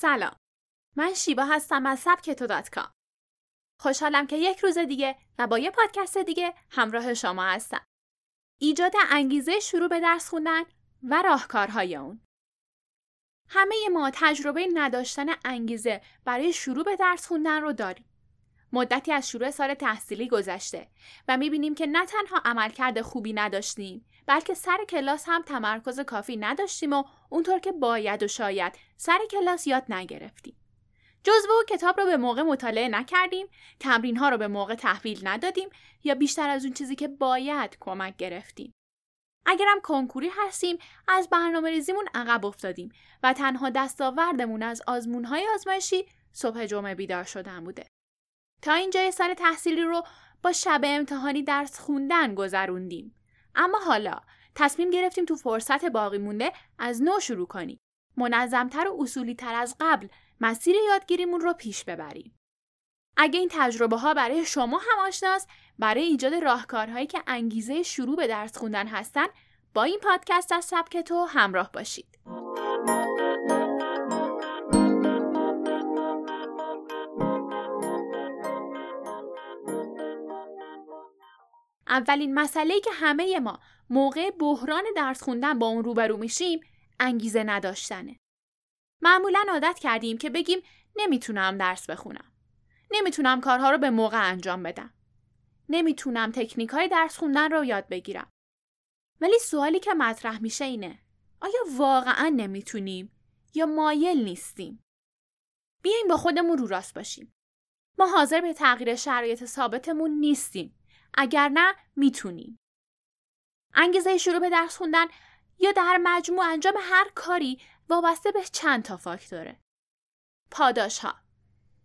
سلام. من شیبا هستم از سبکتو dot com. خوشحالم که یک روز دیگه و با یه پادکست دیگه همراه شما هستم. ایجاد انگیزه شروع به درس خوندن و راهکارهای اون. همه ما تجربه نداشتن انگیزه برای شروع به درس خوندن رو داریم. مدتی از شروع سال تحصیلی گذشته و می‌بینیم که نه تنها عملکرد خوبی نداشتیم بلکه سر کلاس هم تمرکز کافی نداشتیم و اونطور که باید و شاید سر کلاس یاد نگرفتیم. جزوه و کتاب رو به موقع مطالعه نکردیم، تمرین ها رو به موقع تحویل ندادیم یا بیشتر از اون چیزی که باید کمک گرفتیم. اگرم کنکوری هستیم از برنامه ریزیمون عقب افتادیم و تنها دستاوردمون از آزمون های آزمایشی صبح جمعه بیدار شدن بوده. تا اینجای سال تحصیلی رو با شب امتحانی درس خوندن گذروندیم. اما حالا تصمیم گرفتیم تو فرصت باقی مونده از نو شروع کنیم. منظمتر و اصولی تر از قبل مسیر یادگیریمون رو پیش ببریم. اگه این تجربه ها برای شما هم آشناست برای ایجاد راهکارهایی که انگیزه شروع به درس خوندن هستن با این پادکست از سبک تو همراه باشید. اولین مسئله که همه ما موقع بحران درس خوندن با اون روبرو میشیم انگیزه نداشتنه. معمولا عادت کردیم که بگیم نمی‌تونم درس بخونم. نمی‌تونم کارها رو به موقع انجام بدم. نمی‌تونم تکنیک های درس خوندن رو یاد بگیرم. ولی سوالی که مطرح میشه اینه آیا واقعا نمی‌تونیم یا مایل نیستیم؟ بیایم با خودمون رو راست باشیم. ما حاضر به تغییر شرایط ثابتمون نیستیم. اگر نه می‌تونیم. انگیزه شروع به درس خوندن یا در مجموع انجام هر کاری وابسته به چند تا فاکتوره. پاداش ها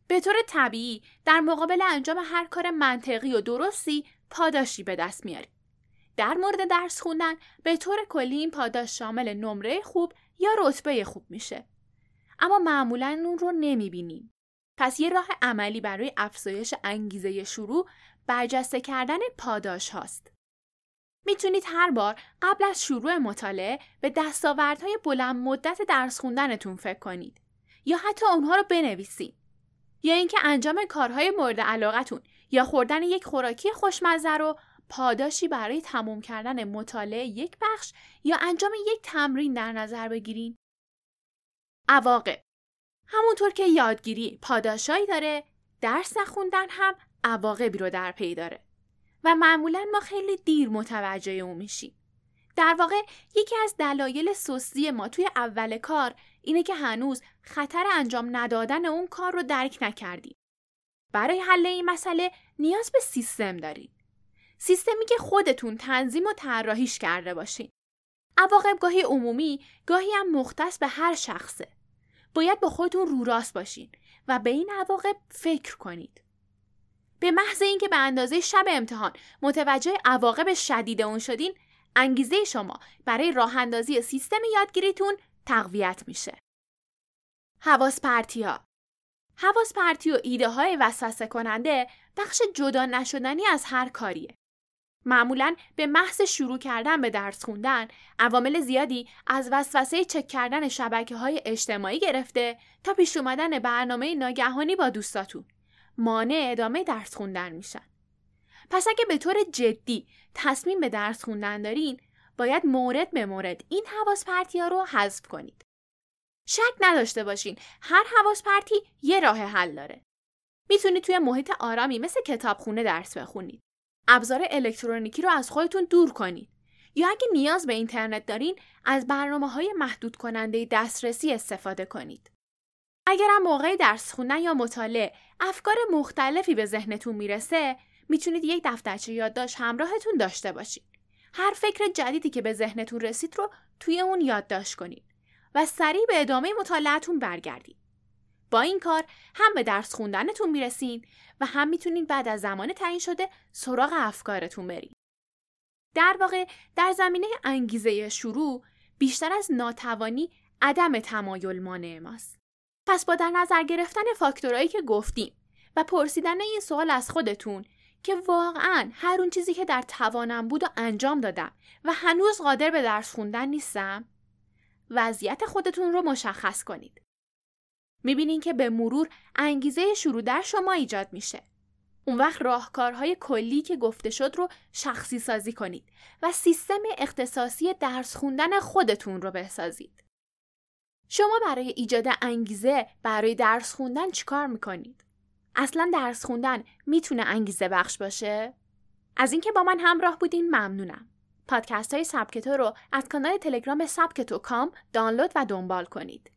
به طور طبیعی در مقابل انجام هر کار منطقی و درستی پاداشی به دست میاریم. در مورد درس خوندن به طور کلی این پاداش شامل نمره خوب یا رتبه خوب میشه. اما معمولا اون رو نمی‌بینیم. پس یه راه عملی برای افزایش انگیزه شروع برجسته کردن پاداش هاست. می‌تونید هر بار قبل از شروع مطالعه به دستاوردهای بلند مدت درس خوندنتون فکر کنید یا حتی اونها رو بنویسید. یا اینکه انجام کارهای مورد علاقتون یا خوردن یک خوراکی خوشمزه رو پاداشی برای تموم کردن مطالعه یک بخش یا انجام یک تمرین در نظر بگیرین. عواقب همونطور که یادگیری پاداشایی داره درس نخوندن هم عواقبی رو در پی داره و معمولا ما خیلی دیر متوجه اون میشیم. در واقع یکی از دلایل سستی ما توی اول کار اینه که هنوز خطر انجام ندادن اون کار رو درک نکردیم. برای حل این مسئله نیاز به سیستم دارید. سیستمی که خودتون تنظیم و طراحیش کرده باشین. عواقب گاهی عمومی، گاهی هم مختص به هر شخصه. باید با خودتون رو راست باشین و به این عواقب فکر کنید. به محض اینکه به اندازه شب امتحان متوجه عواقب شدید اون شدین انگیزه شما برای راه اندازی سیستم یادگیریتون تقویت میشه. حواس پرتی ها حواس پرتی و ایده های وسوسه کننده بخش جدا نشدنی از هر کاریه. معمولا به محض شروع کردن به درس خوندن عوامل زیادی از وسوسه چک کردن شبکه های اجتماعی گرفته تا پیش اومدن برنامه ناگهانی با دوستاتون مانع ادامه درس خوندن میشن. پس اگه به طور جدی تصمیم به درس خوندن دارین باید مورد به مورد این حواس پرتی ها رو حذف کنید. شک نداشته باشین هر حواس پرتی یه راه حل داره. می‌تونید توی محیط آرامی مثل کتابخونه درس بخونید. ابزار الکترونیکی رو از خودتون دور کنید. یا اگه نیاز به اینترنت دارین از برنامه های محدود کننده دسترسی استفاده کنید. اگرم موقع درس خوندن یا مطالعه افکار مختلفی به ذهنتون می‌رسه می‌تونید یک دفترچه یادداشت همراهتون داشته باشید. هر فکر جدیدی که به ذهنتون رسید رو توی اون یادداشت کنید و سریع به ادامه مطالعهتون برگردید. با این کار هم به درس خوندنتون می‌رسین و هم می‌تونید بعد از زمان تعیین شده سراغ افکارتون برید. در واقع در زمینه انگیزه شروع بیشتر از ناتوانی عدم تمایل مانع ماست. پس با در نظر گرفتن فاکتورهایی که گفتیم و پرسیدن این سوال از خودتون که واقعا هر اون چیزی که در توانم بود و انجام دادم و هنوز قادر به درس خوندن نیستم وضعیت خودتون رو مشخص کنید. می‌بینین که به مرور انگیزه شروع در شما ایجاد میشه. اون وقت راهکارهای کلی که گفته شد رو شخصی سازی کنید و سیستم اختصاصی درس خوندن خودتون رو بسازید. شما برای ایجاد انگیزه برای درس خوندن چیکار می‌کنید؟ اصلا درس خوندن می‌تونه انگیزه بخش باشه؟ از اینکه با من همراه بودین ممنونم. پادکست های سبکتو رو از کانال تلگرام سبکتو کام دانلود و دنبال کنید.